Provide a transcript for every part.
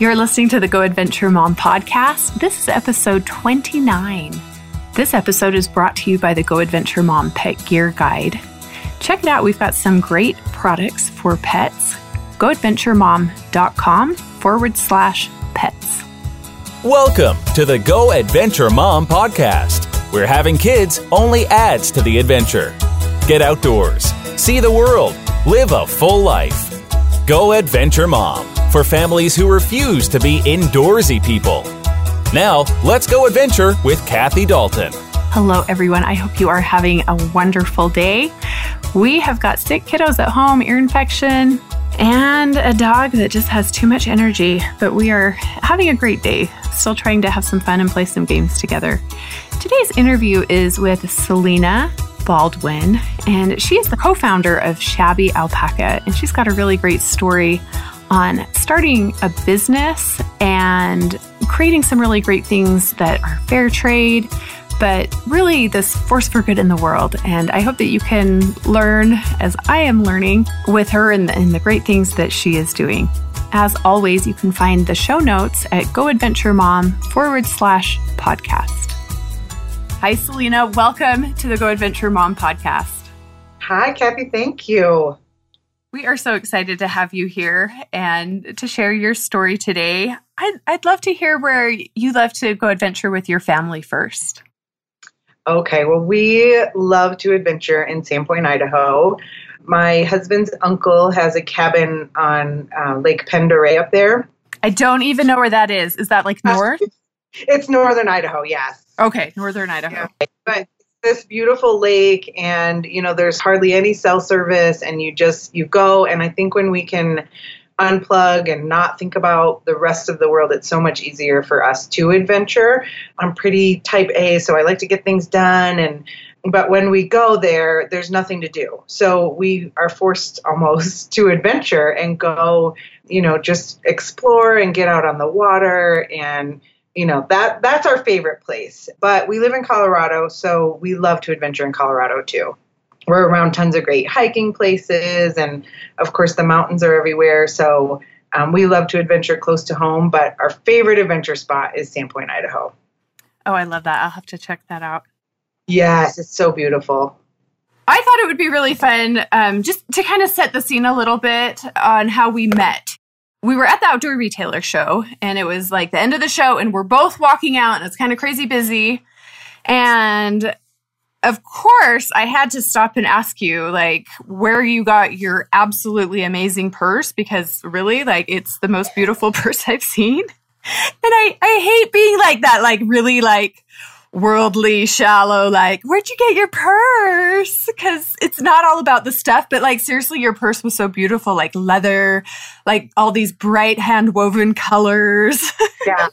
You're listening to the Go Adventure Mom podcast. This is episode 29. This episode is brought to you by the Go Adventure Mom Pet Gear Guide. Check it out, we've got some great products for pets. GoAdventureMom.com forward slash pets. Welcome to the Go Adventure Mom podcast, where having kids only adds to the adventure. Get outdoors, see the world, live a full life. Go Adventure Mom for families who refuse to be indoorsy people. Now, let's go adventure with Kathy Dalton. Hello, everyone. I hope you are having a wonderful day. We have got sick kiddos at home, ear infection, and a dog that just has too much energy, but we are having a great day, still trying to have some fun and play some games together. Today's interview is with Selena Baldwin, and she is the co founder of Shabby Alpaca, and she's got a really great story on starting a business and creating some really great things that are fair trade, but really this force for good in the world. And I hope that you can learn, as I am learning, with her and the, and the great things that she is doing. As always, you can find the show notes at goadventuremom forward slash podcast. Hi, Selena. Welcome to the Go Adventure Mom podcast. Hi, Kathy. Thank you. We are so excited to have you here and to share your story today. I'd, I'd love to hear where you love to go adventure with your family first. Okay, well, we love to adventure in Sandpoint, Idaho. My husband's uncle has a cabin on uh, Lake Pend Oreille up there. I don't even know where that is. Is that like north? it's northern Idaho, yes. Okay, northern Idaho. Yeah. But this beautiful lake and you know there's hardly any cell service and you just you go. And i think when we can unplug and not think about the rest of the world it's so much easier for us to adventure. I'm pretty type a so i like to get things done and but when we go there there's nothing to do. So we are forced almost to adventure and go you know just explore and get out on the water and you know that that's our favorite place. But we live in colorado so we love to adventure in colorado too. We're around tons of great hiking places and of course the mountains are everywhere. So um, we love to adventure close to home but our favorite adventure spot is sandpoint idaho. Oh i love that. I'll have to check that out. Yes it's so beautiful. I thought it would be really fun um, just to kind of set the scene a little bit on how we met we were at the outdoor retailer show and it was like the end of the show and we're both walking out and it's kind of crazy busy. And of course i had to stop and ask you like where you got your absolutely amazing purse because really like it's the most beautiful purse i've seen. And i i hate being like that like really like worldly, shallow, like, where'd you get your purse? Because it's not all about the stuff, but like, seriously, your purse was so beautiful, like leather, like all these bright hand woven colors. yeah.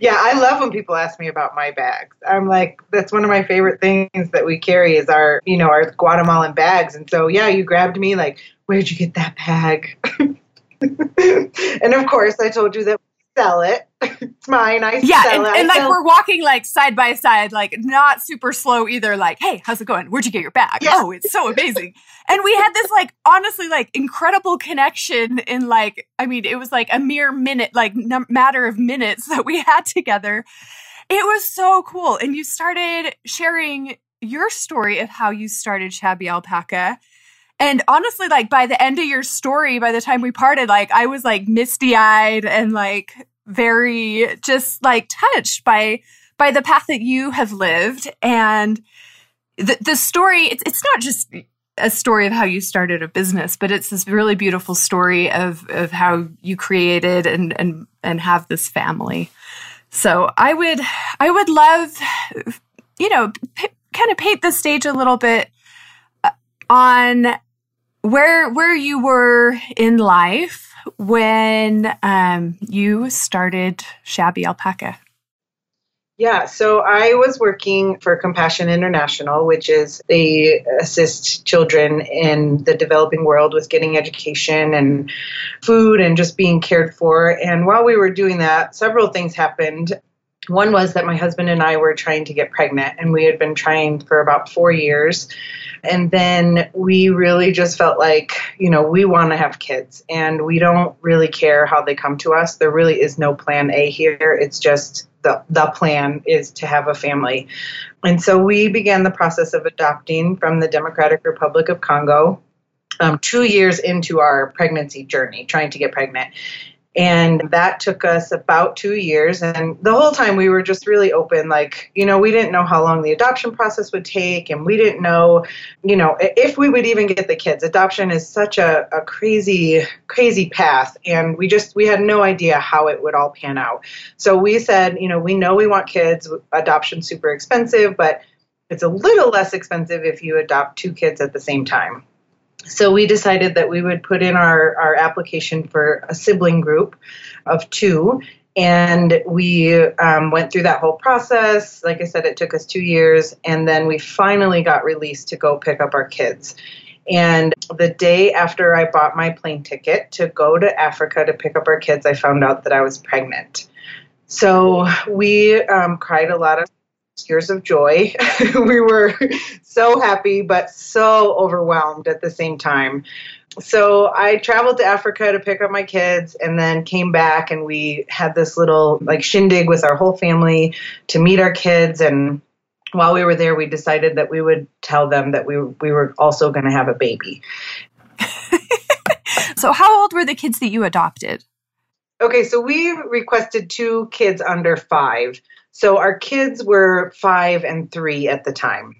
yeah, I love when people ask me about my bags. I'm like, that's one of my favorite things that we carry is our, you know, our Guatemalan bags. And so, yeah, you grabbed me like, where'd you get that bag? and of course, I told you that sell it. it's mine. I yeah, sell and, it. and like we're walking like side by side, like not super slow either. Like, hey, how's it going? Where'd you get your bag? Yeah. Oh, it's so amazing. and we had this like honestly like incredible connection in like I mean it was like a mere minute, like num- matter of minutes that we had together. It was so cool, and you started sharing your story of how you started Shabby Alpaca. And honestly, like by the end of your story, by the time we parted, like I was like misty eyed and like very just like touched by by the path that you have lived and the the story. It's it's not just a story of how you started a business, but it's this really beautiful story of of how you created and and and have this family. So I would I would love you know p- kind of paint the stage a little bit uh, on where where you were in life when um, you started Shabby Alpaca. Yeah, so I was working for Compassion International, which is they assist children in the developing world with getting education and food and just being cared for. And while we were doing that, several things happened. One was that my husband and I were trying to get pregnant, and we had been trying for about four years. And then we really just felt like, you know, we want to have kids and we don't really care how they come to us. There really is no plan A here. It's just the, the plan is to have a family. And so we began the process of adopting from the Democratic Republic of Congo um, two years into our pregnancy journey, trying to get pregnant. And that took us about two years. And the whole time we were just really open. Like, you know, we didn't know how long the adoption process would take. And we didn't know, you know, if we would even get the kids. Adoption is such a, a crazy, crazy path. And we just, we had no idea how it would all pan out. So we said, you know, we know we want kids. Adoption's super expensive, but it's a little less expensive if you adopt two kids at the same time so we decided that we would put in our, our application for a sibling group of two. And we um, went through that whole process. Like i said it took us two years. And then we finally got released to go pick up our kids. And the day after i bought my plane ticket to go to africa to pick up our kids i found out that i was pregnant. So we um, cried a lot of tears of joy. we were so happy, but so overwhelmed at the same time. So I traveled to Africa to pick up my kids and then came back and we had this little like shindig with our whole family to meet our kids and while we were there we decided that we would tell them that we we were also going to have a baby. so how old were the kids that you adopted? Okay, so we requested two kids under 5. So our kids were five and three at the time.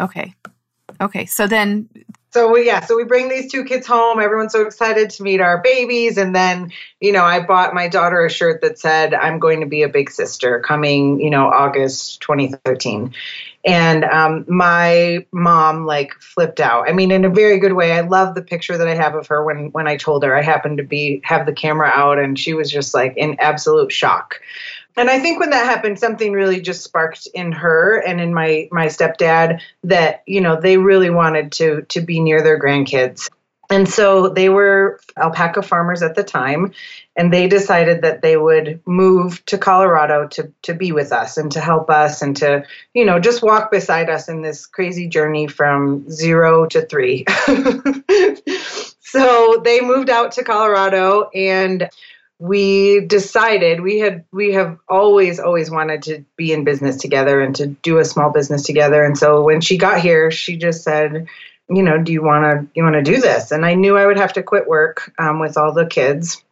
Okay. Okay. So then. So we, yeah, so we bring these two kids home. Everyone's so excited to meet our babies. And then, you know, I bought my daughter a shirt that said, I'm going to be a big sister coming, you know, August 2013. And um, my mom like flipped out. I mean, in a very good way. I love the picture that I have of her when when I told her I happened to be have the camera out, and she was just like in absolute shock and I think when that happened, something really just sparked in her and in my my stepdad that you know they really wanted to to be near their grandkids. And so they were alpaca farmers at the time, and they decided that they would move to Colorado to, to be with us and to help us and to, you know, just walk beside us in this crazy journey from zero to three. so they moved out to Colorado and we decided we had we have always always wanted to be in business together and to do a small business together. And so when she got here she just said you know do you want to you want to do this? And i knew i would have to quit work um, with all the kids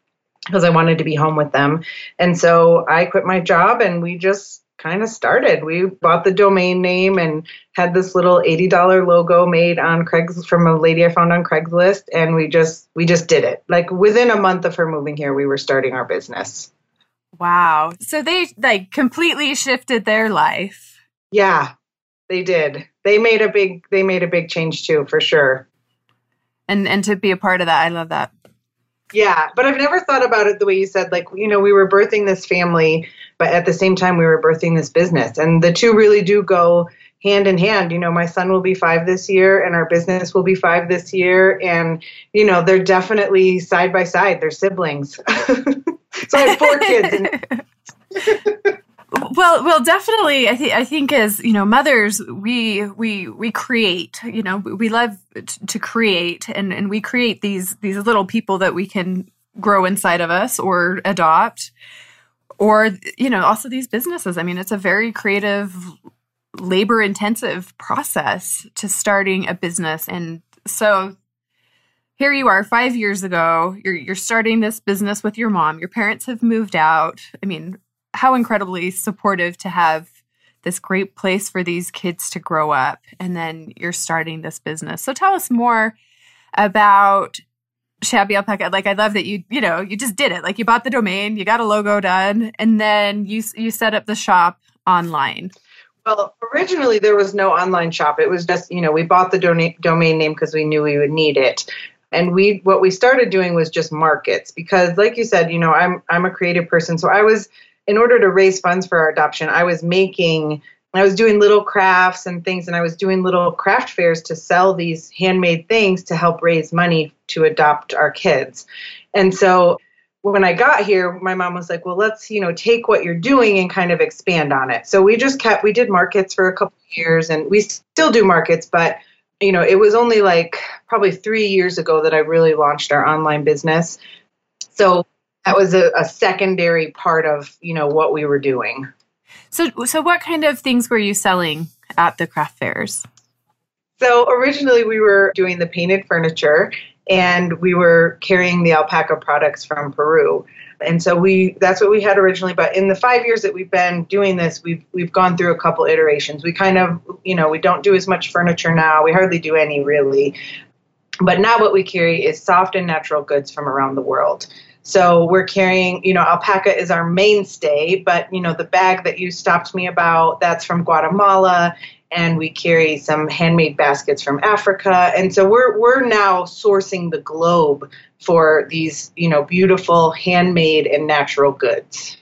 because i wanted to be home with them. And so i quit my job and we just kind of started. We bought the domain name and had this little $80 logo made on Craigslist from a lady I found on Craigslist and we just we just did it. Like within a month of her moving here, we were starting our business. Wow. So they like completely shifted their life. Yeah. They did. They made a big they made a big change too, for sure. And and to be a part of that, I love that. Yeah, but I've never thought about it the way you said. Like, you know, we were birthing this family, but at the same time, we were birthing this business. And the two really do go hand in hand. You know, my son will be five this year, and our business will be five this year. And, you know, they're definitely side by side, they're siblings. so I have four kids. well well definitely i think i think as you know mothers we we we create you know we love to create and and we create these these little people that we can grow inside of us or adopt or you know also these businesses. I mean it's a very creative labor intensive process to starting a business. And so here you are 5 years ago. You're you're starting this business with your mom. Your parents have moved out. I mean how incredibly supportive to have this great place for these kids to grow up. And then you're starting this business. So tell us more about shabby alpaca. Like i love that you you know you just did it. Like you bought the domain you got a logo done and then you you set up the shop online. Well originally there was no online shop. It was just you know we bought the do- domain name because we knew we would need it. And we what we started doing was just markets because like you said you know i'm i'm a creative person. So i was in order to raise funds for our adoption, I was making I was doing little crafts and things, and I was doing little craft fairs to sell these handmade things to help raise money to adopt our kids. And so when I got here, my mom was like, well, let's, you know, take what you're doing and kind of expand on it. So we just kept, we did markets for a couple years and we still do markets, but, you know, it was only like probably three years ago that I really launched our online business. So that was a, a secondary part of, you know, what we were doing. So, so what kind of things were you selling at the craft fairs? So originally we were doing the painted furniture and we were carrying the alpaca products from Peru. And so we that's what we had originally, but in the 5 years that we've been doing this, we've we've gone through a couple iterations. We kind of, you know, we don't do as much furniture now. We hardly do any really. But now what we carry is soft and natural goods from around the world. So we're carrying, you know, alpaca is our mainstay, but you know, the bag that you stopped me about, that's from Guatemala and we carry some handmade baskets from Africa. And so we're we're now sourcing the globe for these, you know, beautiful handmade and natural goods.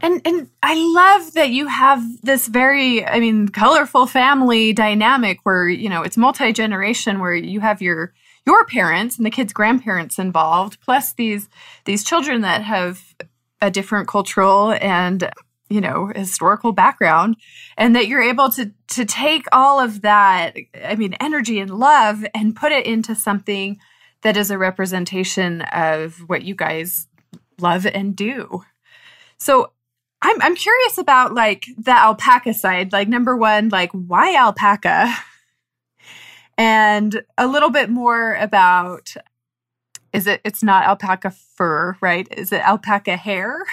And and I love that you have this very, I mean, colorful family dynamic where, you know, it's multi-generation where you have your your parents and the kids' grandparents involved, plus these these children that have a different cultural and you know historical background and that you're able to to take all of that i mean energy and love and put it into something that is a representation of what you guys love and do. So i'm i'm curious about like the alpaca side like number 1 like why alpaca and a little bit more about is it it's not alpaca fur right is it alpaca hair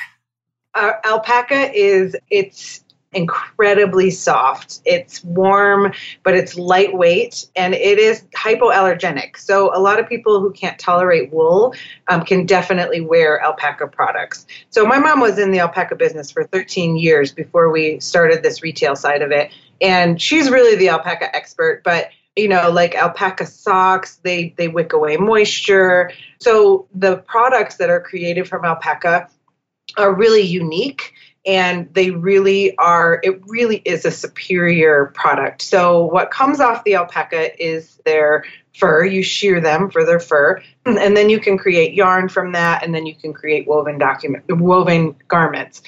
uh, alpaca is it's incredibly soft. It's warm, but it's lightweight and it is hypoallergenic. So, a lot of people who can't tolerate wool um, can definitely wear alpaca products. So, my mom was in the alpaca business for 13 years before we started this retail side of it. And she's really the alpaca expert, but you know like alpaca socks they they wick away moisture. So the products that are created from alpaca are really unique and they really are it really is a superior product. So what comes off the alpaca is their fur. You shear them for their fur and then you can create yarn from that and then you can create woven document woven garments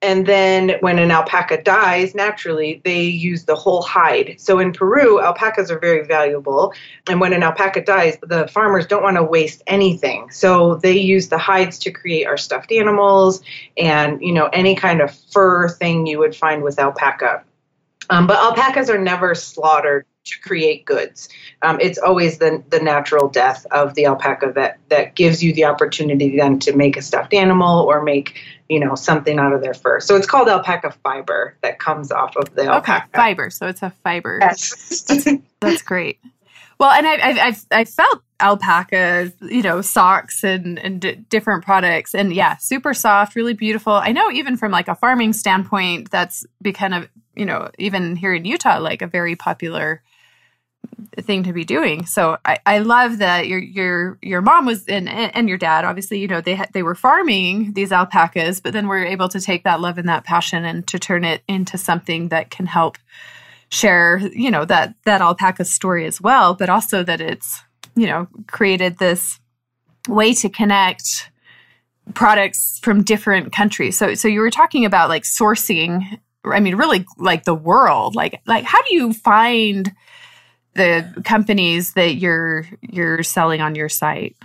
and then when an alpaca dies naturally they use the whole hide. So in peru alpacas are very valuable. And when an alpaca dies the farmers don't want to waste anything. So they use the hides to create our stuffed animals and you know any kind of fur thing you would find with alpaca. Um, but alpacas are never slaughtered to create goods. Um, it's always the, the natural death of the alpaca that, that gives you the opportunity then to make a stuffed animal or make you know something out of their fur. So it's called alpaca fiber that comes off of the alpaca. Okay, fiber. So it's a fiber. Yes. that's, that's great. Well, and I, I've I've felt alpaca, you know, socks and and d- different products, and yeah, super soft, really beautiful. I know even from like a farming standpoint, that's become of you know even here in Utah like a very popular thing to be doing. So I, I love that your your your mom was in and your dad obviously you know they they were farming these alpacas, but then we're able to take that love and that passion and to turn it into something that can help share you know that that alpaca story as well, but also that it's you know created this way to connect products from different countries. So so you were talking about like sourcing I mean really like the world. Like like how do you find the companies that you're you're selling on your site?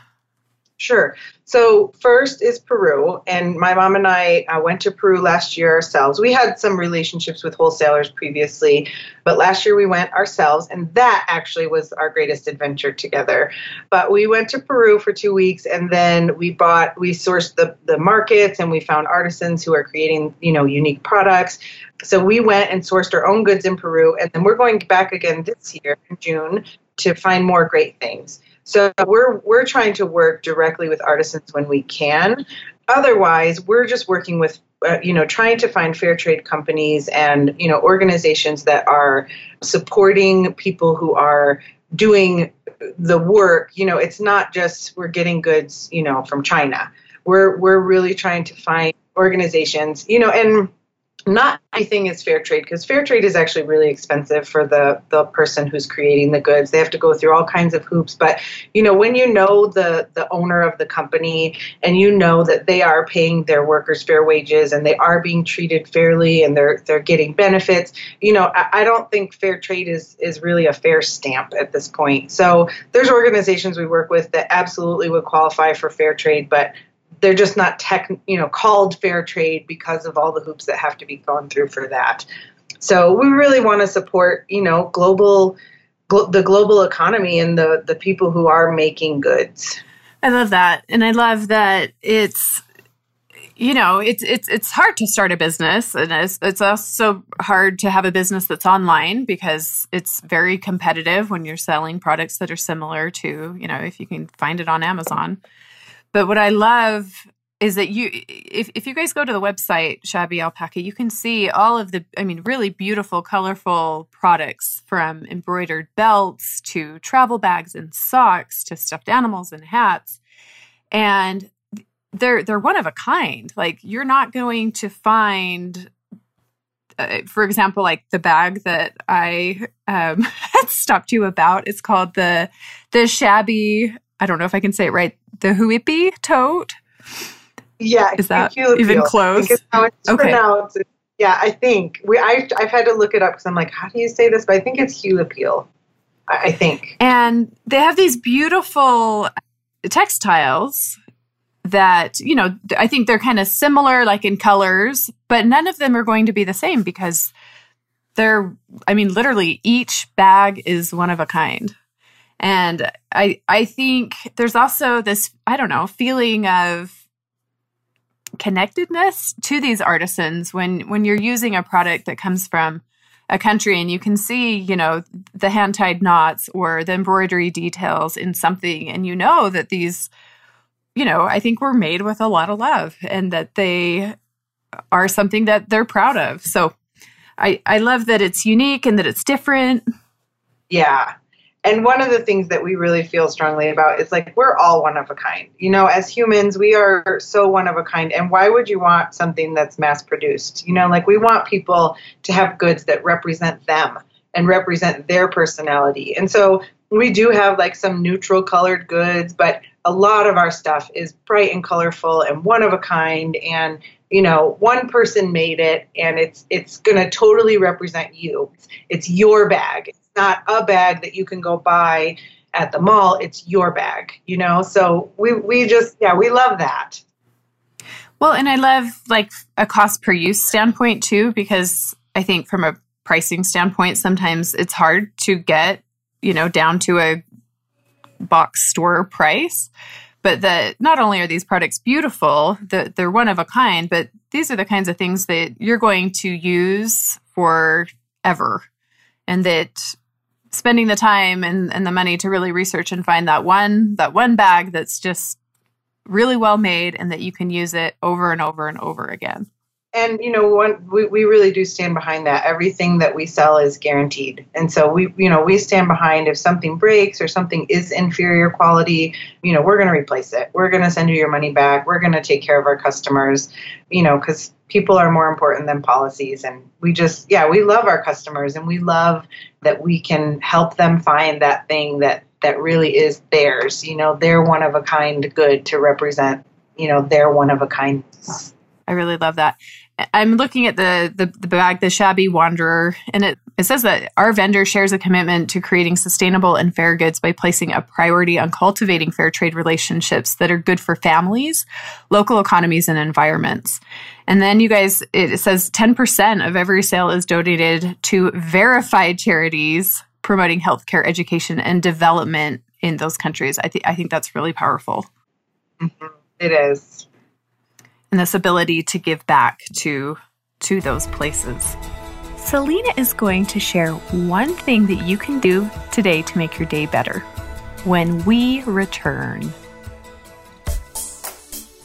Sure. So first is Peru, and my mom and I uh, went to Peru last year ourselves. We had some relationships with wholesalers previously, but last year we went ourselves, and that actually was our greatest adventure together. But we went to Peru for two weeks, and then we bought, we sourced the the markets, and we found artisans who are creating, you know, unique products. So we went and sourced our own goods in Peru, and then we're going back again this year in June to find more great things. So we're we're trying to work directly with artisans when we can. Otherwise, we're just working with uh, you know trying to find fair trade companies and you know organizations that are supporting people who are doing the work. You know, it's not just we're getting goods, you know, from China. We're we're really trying to find organizations, you know, and not everything is fair trade because fair trade is actually really expensive for the the person who's creating the goods. They have to go through all kinds of hoops but you know when you know the the owner of the company and you know that they are paying their workers fair wages and they are being treated fairly and they're they're getting benefits you know I, I don't think fair trade is is really a fair stamp at this point. So there's organizations we work with that absolutely would qualify for fair trade but they're just not tech, you know, called fair trade because of all the hoops that have to be gone through for that. So we really want to support, you know, global, glo- the global economy and the the people who are making goods. I love that, and I love that it's you know it's it's it's hard to start a business and it's, it's also hard to have a business that's online because it's very competitive when you're selling products that are similar to you know if you can find it on amazon but what I love is that you if, if you guys go to the website shabby alpaca you can see all of the i mean really beautiful colorful products from embroidered belts to travel bags and socks to stuffed animals and hats. And they're they're one of a kind. Like you're not going to find uh, for example like the bag that i um, had stopped you about it's called the the shabby i don't know if i can say it right the Huipi tote. Yeah, is that even close? okay. Pronounced. Yeah, I think we. I, I've had to look it up because I'm like, how do you say this? But I think it's Huipi. I, I think. And they have these beautiful textiles that you know i think they're kind of similar like in colors but none of them are going to be the same because they're i mean literally each bag is one of a kind and I I think there's also this, I don't know, feeling of connectedness to these artisans when when you're using a product that comes from a country and you can see, you know, the hand tied knots or the embroidery details in something and you know that these you know, I think were made with a lot of love and that they are something that they're proud of. So I I love that it's unique and that it's different. Yeah and one of the things that we really feel strongly about is like we're all one of a kind. You know as humans we are so one of a kind. And why would you want something that's mass produced you know like we want people to have goods that represent them and represent their personality. And so we do have like some neutral colored goods but a lot of our stuff is bright and colorful and one of a kind. And you know one person made it and it's it's going to totally represent you. It's your bag not a bag that you can go buy at the mall. It's your bag, you know? So we, we just, yeah, we love that. Well, and I love like a cost per use standpoint too, because I think from a pricing standpoint, sometimes it's hard to get, you know, down to a box store price. But that not only are these products beautiful, that they're one of a kind, but these are the kinds of things that you're going to use for forever. And that spending the time and, and the money to really research and find that one that one bag that's just really well made and that you can use it over and over and over again and you know one, we, we really do stand behind that. Everything that we sell is guaranteed. And so we you know we stand behind if something breaks or something is inferior quality you know we're going to replace it. We're going to send you your money back. We're going to take care of our customers you know because people are more important than policies. And we just yeah we love our customers and we love that we can help them find that thing that that really is theirs. You know they're one of a kind good to represent you know they're one of a kind. I really love that i'm looking at the, the the bag the shabby wanderer and it it says that our vendor shares a commitment to creating sustainable and fair goods by placing a priority on cultivating fair trade relationships that are good for families, local economies, and environments. And then you guys, it says 10% of every sale is donated to verified charities promoting healthcare education and development in those countries. I, th- I think that's really powerful. Mm-hmm. It is. And this ability to give back to to those places. Selena is going to share one thing that you can do today to make your day better when we return.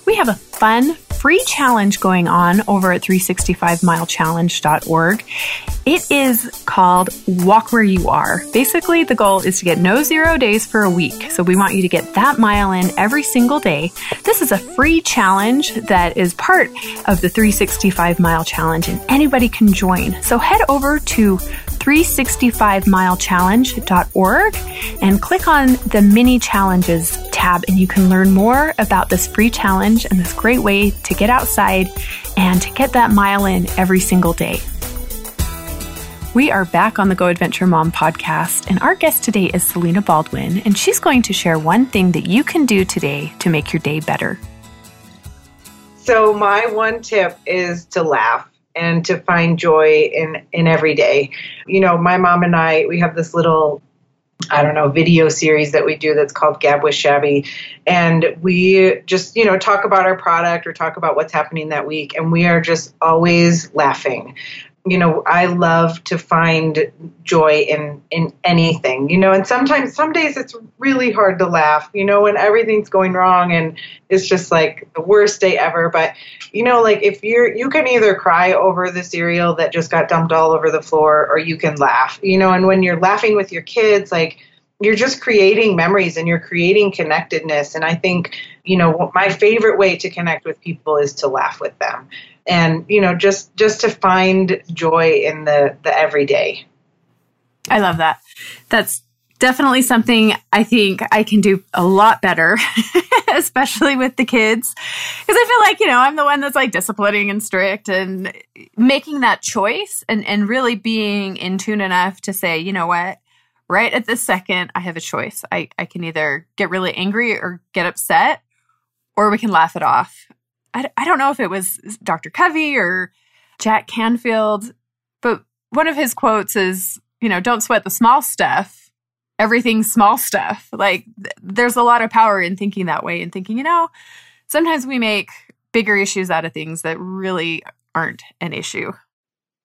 We have a fun free challenge going on over at 365milechallenge.org. It is called Walk Where You Are. Basically, the goal is to get no zero days for a week. So we want you to get that mile in every single day. This is a free challenge that is part of the 365 Mile Challenge, and anybody can join. So head over to 365milechallenge.org and click on the mini challenges tab, and you can learn more about this free challenge and this great way to get outside and to get that mile in every single day. We are back on the Go Adventure Mom podcast, and our guest today is Selena Baldwin, and she's going to share one thing that you can do today to make your day better. So, my one tip is to laugh and to find joy in in every day. You know, my mom and I we have this little I don't know, video series that we do that's called Gab with Shabby. And we just, you know, talk about our product or talk about what's happening that week. And we are just always laughing you know i love to find joy in in anything you know and sometimes some days it's really hard to laugh you know when everything's going wrong and it's just like the worst day ever but you know like if you're you can either cry over the cereal that just got dumped all over the floor or you can laugh you know and when you're laughing with your kids like you're just creating memories and you're creating connectedness. And i think you know my favorite way to connect with people is to laugh with them and you know just just to find joy in the the everyday. I love that. That's definitely something i think i can do a lot better especially with the kids. Because i feel like you know i'm the one that's like disciplining and strict and making that choice and and really being in tune enough to say you know what right at this second i have a choice i i can either get really angry or get upset or we can laugh it off I, I don't know if it was Dr. Covey or Jack Canfield, but one of his quotes is, you know, don't sweat the small stuff. Everything's small stuff. Like th- there's a lot of power in thinking that way and thinking, you know, sometimes we make bigger issues out of things that really aren't an issue.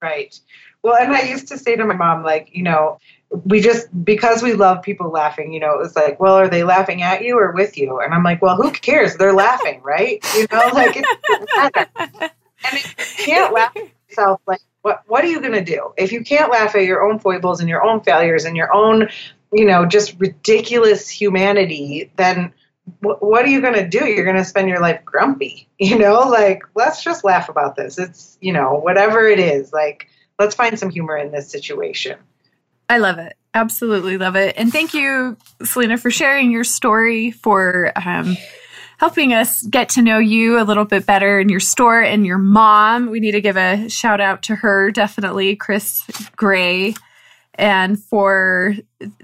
Right. Well, and I used to say to my mom, like, you know, we just because we love people laughing, you know, it was like, well, are they laughing at you or with you? And I'm like, well, who cares? They're laughing, right? You know, like it doesn't matter. And you can't laugh at yourself. Like, what what are you going to do if you can't laugh at your own foibles and your own failures and your own, you know, just ridiculous humanity? Then what are you going to do? You're going to spend your life grumpy, you know? Like, let's just laugh about this. It's you know, whatever it is, like. Let's find some humor in this situation. I love it. Absolutely love it. And thank you, Selena, for sharing your story, for um, helping us get to know you a little bit better in your store and your mom. We need to give a shout out to her, definitely, Chris Gray, and for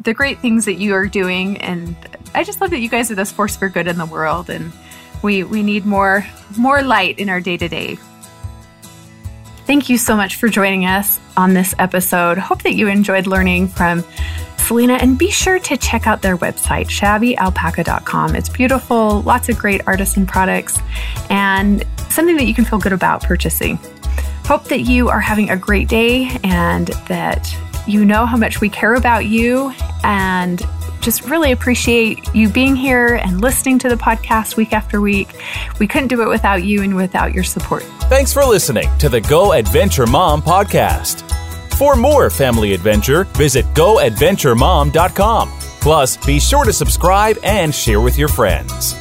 the great things that you are doing. And I just love that you guys are this force for good in the world. And we, we need more, more light in our day to day. Thank you so much for joining us on this episode. Hope that you enjoyed learning from Selena and be sure to check out their website, shabbyalpaca.com. It's beautiful, lots of great artisan products, and something that you can feel good about purchasing. Hope that you are having a great day and that you know how much we care about you and just really appreciate you being here and listening to the podcast week after week. We couldn't do it without you and without your support. Thanks for listening to the Go Adventure Mom podcast. For more family adventure, visit goadventuremom.com. Plus, be sure to subscribe and share with your friends.